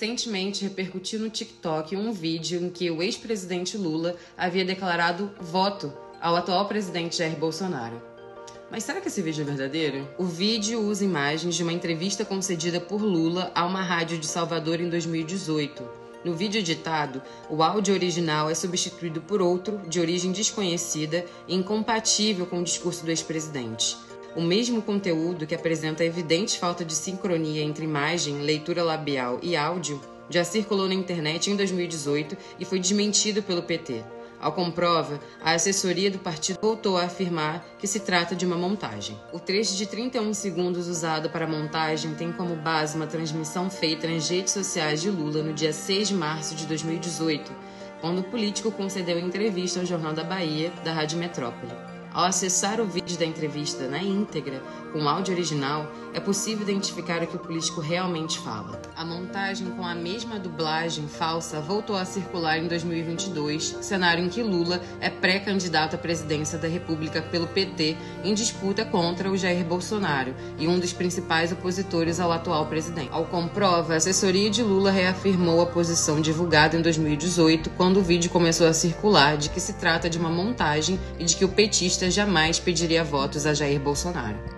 Recentemente repercutiu no TikTok um vídeo em que o ex-presidente Lula havia declarado voto ao atual presidente Jair Bolsonaro. Mas será que esse vídeo é verdadeiro? O vídeo usa imagens de uma entrevista concedida por Lula a uma rádio de Salvador em 2018. No vídeo editado, o áudio original é substituído por outro de origem desconhecida e incompatível com o discurso do ex-presidente. O mesmo conteúdo que apresenta evidente falta de sincronia entre imagem, leitura labial e áudio já circulou na internet em 2018 e foi desmentido pelo PT. Ao comprova, a assessoria do partido voltou a afirmar que se trata de uma montagem. O trecho de 31 segundos usado para a montagem tem como base uma transmissão feita nas redes sociais de Lula no dia 6 de março de 2018, quando o político concedeu entrevista ao Jornal da Bahia, da Rádio Metrópole. Ao acessar o vídeo da entrevista na íntegra, com áudio original, é possível identificar o que o político realmente fala. A montagem com a mesma dublagem falsa voltou a circular em 2022, cenário em que Lula é pré-candidato à presidência da República pelo PT em disputa contra o Jair Bolsonaro e um dos principais opositores ao atual presidente. Ao comprova, a assessoria de Lula reafirmou a posição divulgada em 2018, quando o vídeo começou a circular, de que se trata de uma montagem e de que o petista jamais pediria votos a Jair Bolsonaro.